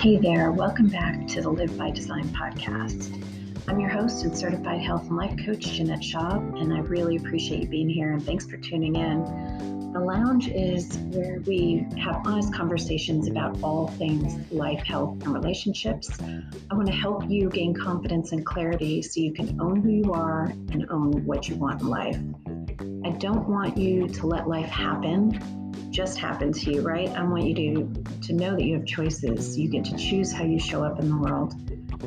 Hey there, welcome back to the Live by Design podcast. I'm your host and certified health and life coach, Jeanette Shaw, and I really appreciate you being here and thanks for tuning in. The lounge is where we have honest conversations about all things life, health, and relationships. I want to help you gain confidence and clarity so you can own who you are and own what you want in life. I don't want you to let life happen just happen to you, right? I want you to to know that you have choices. You get to choose how you show up in the world.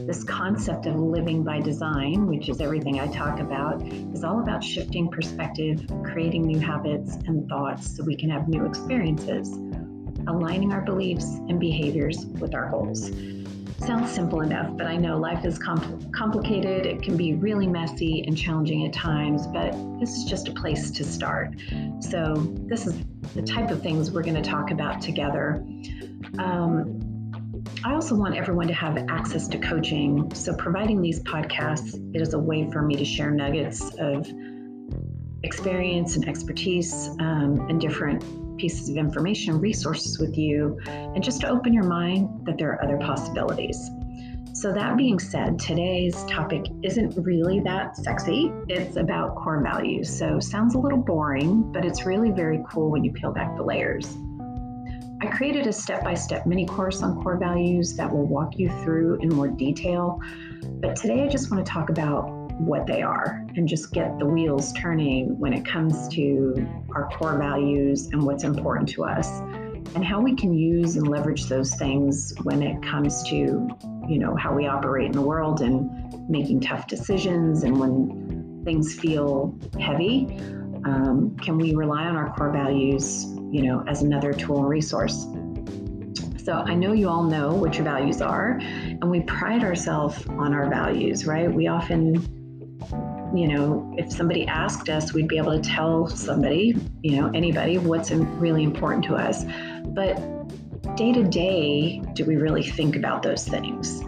This concept of living by design, which is everything I talk about, is all about shifting perspective, creating new habits and thoughts so we can have new experiences, aligning our beliefs and behaviors with our goals. Sounds simple enough, but I know life is compl- complicated. It can be really messy and challenging at times, but this is just a place to start. So, this is the type of things we're going to talk about together. Um, I also want everyone to have access to coaching. So, providing these podcasts it is a way for me to share nuggets of experience and expertise um, and different pieces of information, resources with you, and just to open your mind that there are other possibilities. So, that being said, today's topic isn't really that sexy. It's about core values. So, sounds a little boring, but it's really very cool when you peel back the layers. I created a step by step mini course on core values that will walk you through in more detail. But today I just want to talk about what they are and just get the wheels turning when it comes to our core values and what's important to us and how we can use and leverage those things when it comes to you know how we operate in the world and making tough decisions and when things feel heavy um, can we rely on our core values you know, as another tool and resource. So I know you all know what your values are, and we pride ourselves on our values, right? We often, you know, if somebody asked us, we'd be able to tell somebody, you know, anybody what's really important to us. But day to day, do we really think about those things?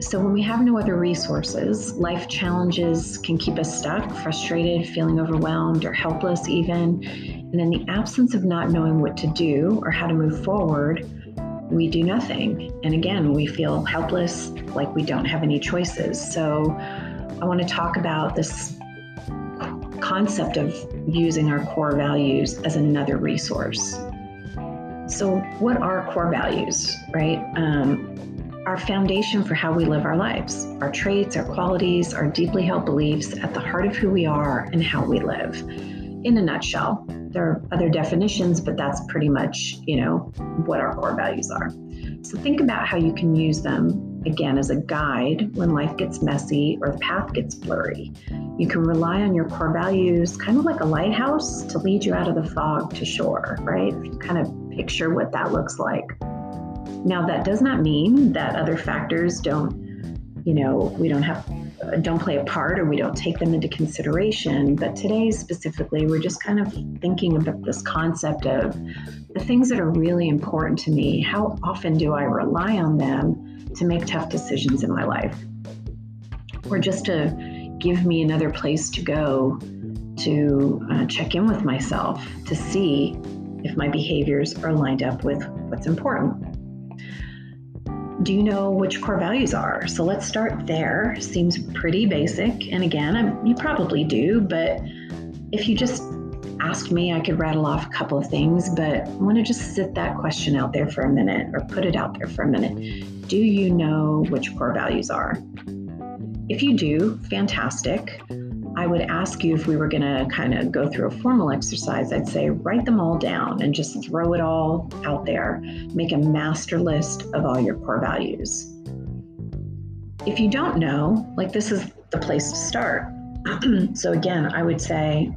So, when we have no other resources, life challenges can keep us stuck, frustrated, feeling overwhelmed, or helpless, even. And in the absence of not knowing what to do or how to move forward, we do nothing. And again, we feel helpless, like we don't have any choices. So, I want to talk about this concept of using our core values as another resource. So, what are core values, right? Um, our foundation for how we live our lives, our traits, our qualities, our deeply held beliefs at the heart of who we are and how we live. In a nutshell, there are other definitions, but that's pretty much, you know, what our core values are. So think about how you can use them again as a guide when life gets messy or the path gets blurry. You can rely on your core values kind of like a lighthouse to lead you out of the fog to shore, right? If you kind of picture what that looks like. Now, that does not mean that other factors don't, you know, we don't have, don't play a part or we don't take them into consideration. But today, specifically, we're just kind of thinking about this concept of the things that are really important to me. How often do I rely on them to make tough decisions in my life? Or just to give me another place to go to uh, check in with myself to see if my behaviors are lined up with what's important do you know which core values are? So let's start there. Seems pretty basic. And again, I'm, you probably do, but if you just asked me, I could rattle off a couple of things, but I want to just sit that question out there for a minute or put it out there for a minute. Do you know which core values are? If you do, fantastic. I would ask you if we were going to kind of go through a formal exercise, I'd say write them all down and just throw it all out there. Make a master list of all your core values. If you don't know, like this is the place to start. so, again, I would say,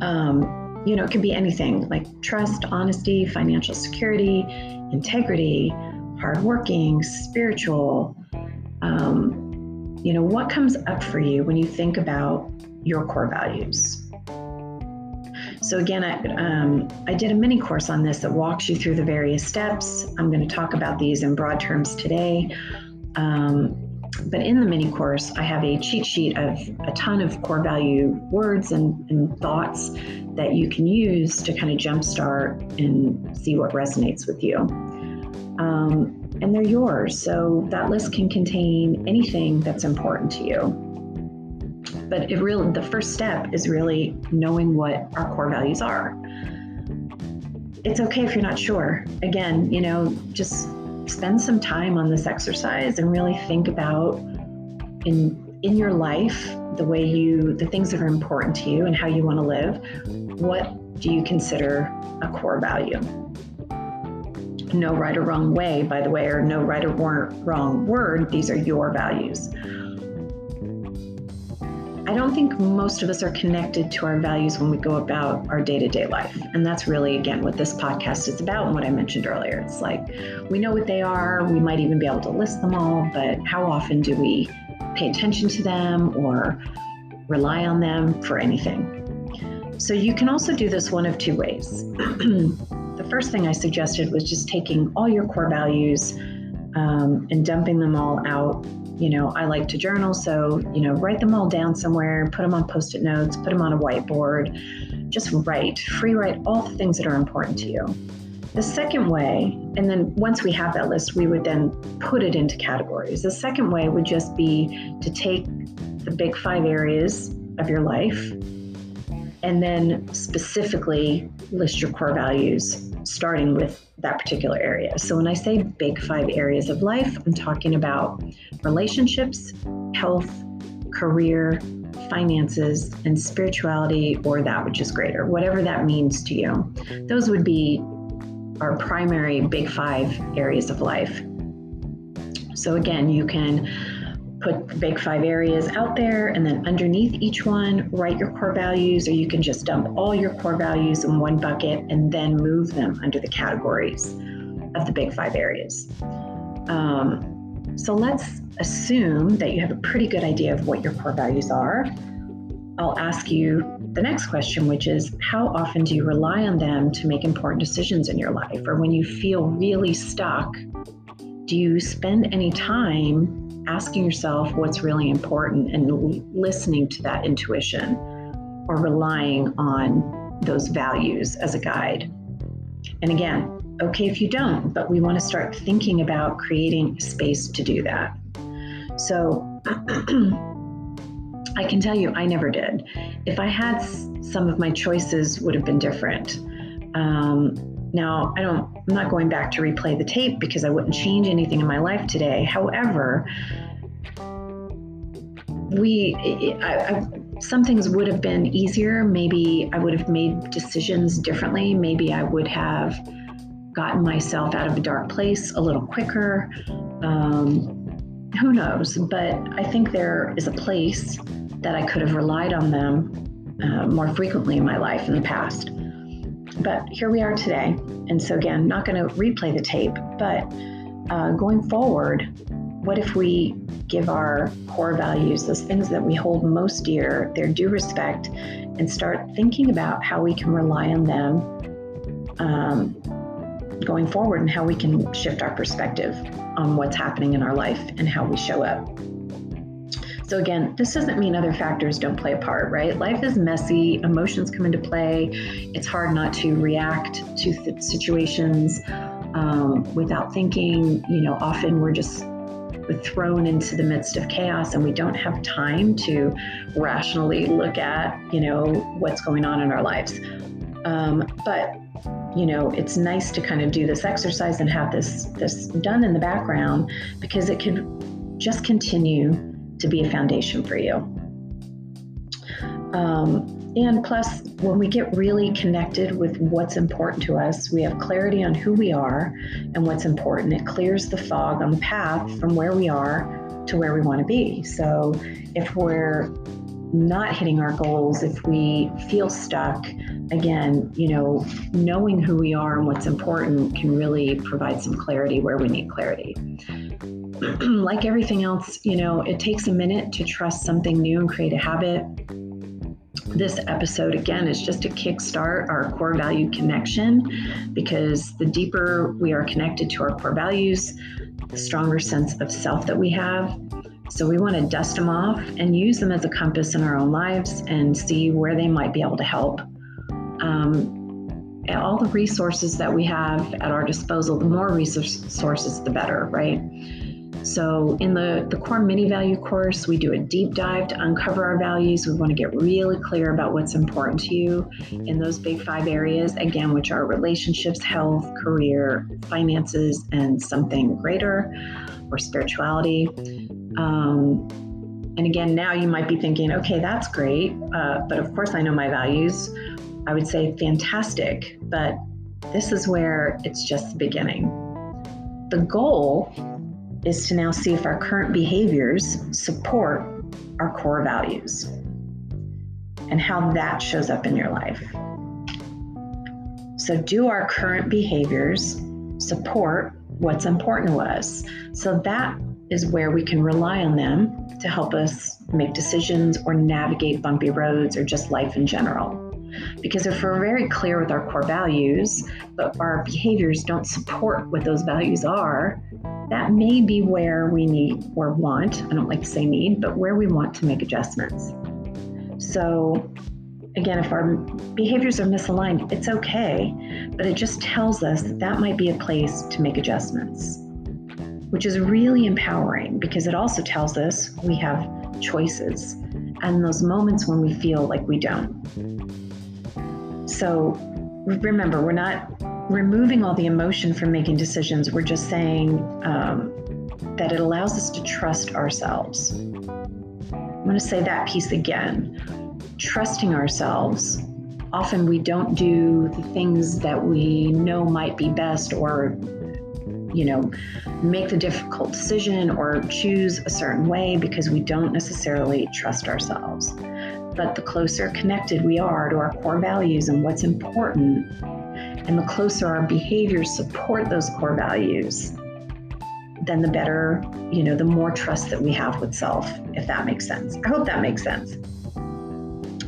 um, you know, it could be anything like trust, honesty, financial security, integrity, hardworking, spiritual. Um, you know, what comes up for you when you think about your core values? So again, I, um, I did a mini course on this that walks you through the various steps. I'm going to talk about these in broad terms today. Um, but in the mini course, I have a cheat sheet of a ton of core value words and, and thoughts that you can use to kind of jumpstart and see what resonates with you. Um, and they're yours. So that list can contain anything that's important to you. But it really, the first step is really knowing what our core values are. It's okay if you're not sure. Again, you know, just spend some time on this exercise and really think about in in your life the way you the things that are important to you and how you want to live what do you consider a core value no right or wrong way by the way or no right or wrong word these are your values I don't think most of us are connected to our values when we go about our day to day life. And that's really, again, what this podcast is about and what I mentioned earlier. It's like we know what they are, we might even be able to list them all, but how often do we pay attention to them or rely on them for anything? So you can also do this one of two ways. the first thing I suggested was just taking all your core values um, and dumping them all out you know, I like to journal. So, you know, write them all down somewhere, put them on post it notes, put them on a whiteboard. Just write, free write all the things that are important to you. The second way, and then once we have that list, we would then put it into categories. The second way would just be to take the big five areas of your life and then specifically list your core values, starting with that particular area. So when I say big five areas of life, I'm talking about relationships, health, career, finances, and spirituality, or that which is greater, whatever that means to you. Those would be our primary big five areas of life. So again, you can put the big five areas out there and then underneath each one write your core values or you can just dump all your core values in one bucket and then move them under the categories of the big five areas. Um, so let's assume that you have a pretty good idea of what your core values are. I'll ask you the next question which is how often do you rely on them to make important decisions in your life? Or when you feel really stuck do you spend any time asking yourself what's really important and listening to that intuition or relying on those values as a guide. And again, okay if you don't, but we want to start thinking about creating space to do that. So I can tell you, I never did. If I had some of my choices would have been different. Um, now, I don't, I'm not going back to replay the tape because I wouldn't change anything in my life today. However, we, I, I, some things would have been easier. Maybe I would have made decisions differently. Maybe I would have gotten myself out of a dark place a little quicker. Um, who knows? But I think there is a place that I could have relied on them uh, more frequently in my life in the past. But here we are today. And so, again, not going to replay the tape, but uh, going forward, what if we give our core values, those things that we hold most dear, their due respect, and start thinking about how we can rely on them um, going forward and how we can shift our perspective on what's happening in our life and how we show up? So, again, this doesn't mean other factors don't play a part, right? Life is messy, emotions come into play. It's hard not to react to th- situations um, without thinking. You know, often we're just thrown into the midst of chaos and we don't have time to rationally look at, you know, what's going on in our lives. Um, but you know it's nice to kind of do this exercise and have this this done in the background because it could just continue to be a foundation for you. Um, and plus, when we get really connected with what's important to us, we have clarity on who we are and what's important. It clears the fog on the path from where we are to where we want to be. So if we're not hitting our goals, if we feel stuck, again, you know, knowing who we are and what's important can really provide some clarity where we need clarity. like everything else, you know, it takes a minute to trust something new and create a habit. This episode, again, is just to kickstart our core value connection because the deeper we are connected to our core values, the stronger sense of self that we have. So we want to dust them off and use them as a compass in our own lives and see where they might be able to help. Um, all the resources that we have at our disposal, the more resources, the better, right? So, in the, the core mini value course, we do a deep dive to uncover our values. We want to get really clear about what's important to you in those big five areas, again, which are relationships, health, career, finances, and something greater or spirituality. Um, and again, now you might be thinking, okay, that's great, uh, but of course I know my values. I would say fantastic, but this is where it's just the beginning. The goal is to now see if our current behaviors support our core values and how that shows up in your life. So, do our current behaviors support what's important to us? So, that is where we can rely on them to help us make decisions or navigate bumpy roads or just life in general. Because if we're very clear with our core values, but our behaviors don't support what those values are, that may be where we need or want, I don't like to say need, but where we want to make adjustments. So, again, if our behaviors are misaligned, it's okay, but it just tells us that that might be a place to make adjustments, which is really empowering because it also tells us we have choices and those moments when we feel like we don't. So, remember, we're not removing all the emotion from making decisions, we're just saying um, that it allows us to trust ourselves. I'm going to say that piece again. Trusting ourselves. Often we don't do the things that we know might be best or you know, make the difficult decision or choose a certain way because we don't necessarily trust ourselves. But the closer connected we are to our core values and what's important, and the closer our behaviors support those core values, then the better, you know, the more trust that we have with self, if that makes sense. I hope that makes sense.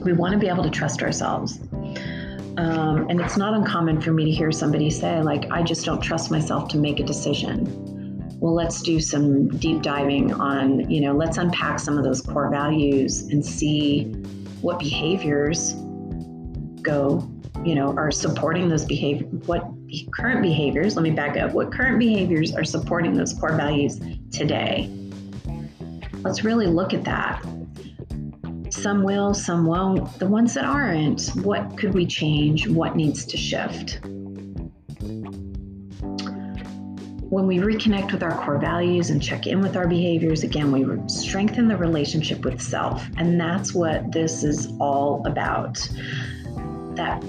We want to be able to trust ourselves. Um, and it's not uncommon for me to hear somebody say, like, I just don't trust myself to make a decision. Well, let's do some deep diving on, you know, let's unpack some of those core values and see what behaviors go you know, are supporting those behavior, what current behaviors, let me back up, what current behaviors are supporting those core values today? Let's really look at that. Some will, some won't. The ones that aren't, what could we change? What needs to shift? When we reconnect with our core values and check in with our behaviors, again, we strengthen the relationship with self. And that's what this is all about. That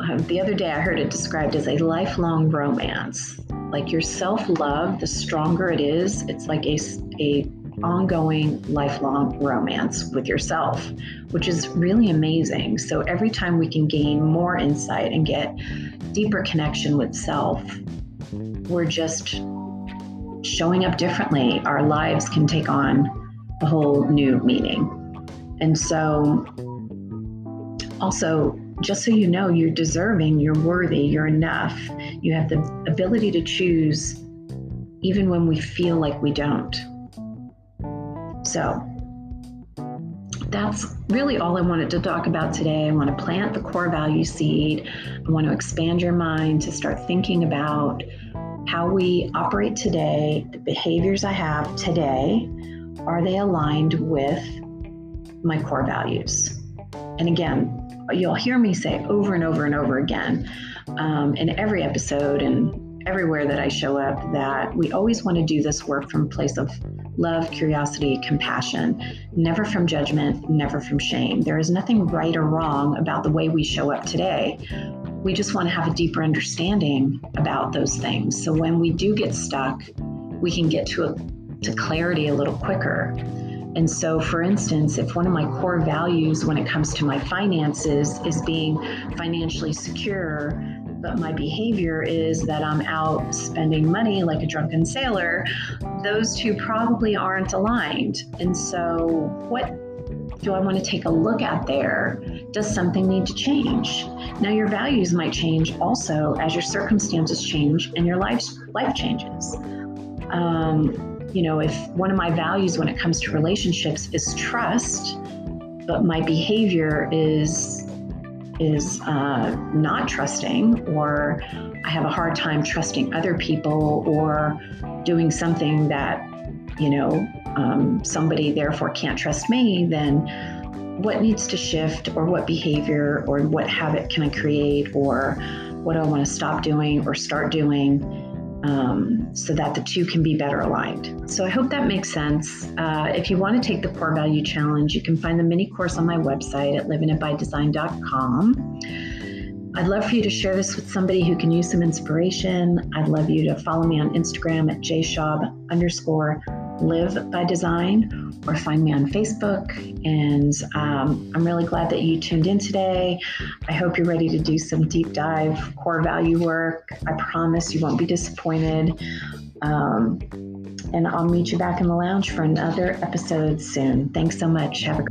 um, the other day I heard it described as a lifelong romance. Like your self love, the stronger it is, it's like a, a ongoing lifelong romance with yourself, which is really amazing. So every time we can gain more insight and get deeper connection with self, we're just showing up differently. Our lives can take on a whole new meaning. And so, also, just so you know, you're deserving, you're worthy, you're enough. You have the ability to choose even when we feel like we don't. So, that's really all I wanted to talk about today. I want to plant the core value seed. I want to expand your mind to start thinking about how we operate today, the behaviors I have today, are they aligned with my core values? And again, you'll hear me say over and over and over again um, in every episode and everywhere that I show up that we always want to do this work from a place of love, curiosity, compassion, never from judgment, never from shame. There is nothing right or wrong about the way we show up today. We just want to have a deeper understanding about those things. So when we do get stuck, we can get to a, to clarity a little quicker. And so, for instance, if one of my core values when it comes to my finances is being financially secure, but my behavior is that I'm out spending money like a drunken sailor, those two probably aren't aligned. And so, what do I want to take a look at there? Does something need to change? Now, your values might change also as your circumstances change and your life life changes. Um, you know, if one of my values when it comes to relationships is trust, but my behavior is is uh, not trusting, or I have a hard time trusting other people, or doing something that, you know, um, somebody therefore can't trust me, then what needs to shift, or what behavior, or what habit can I create, or what do I want to stop doing or start doing? um, so that the two can be better aligned. So I hope that makes sense. Uh, if you want to take the Core Value Challenge, you can find the mini course on my website at livingitbydesign.com. I'd love for you to share this with somebody who can use some inspiration. I'd love you to follow me on Instagram at jshaw underscore live by design or find me on Facebook. And um, I'm really glad that you tuned in today. I hope you're ready to do some deep dive core value work. I promise you won't be disappointed. Um, and I'll meet you back in the lounge for another episode soon. Thanks so much. Have a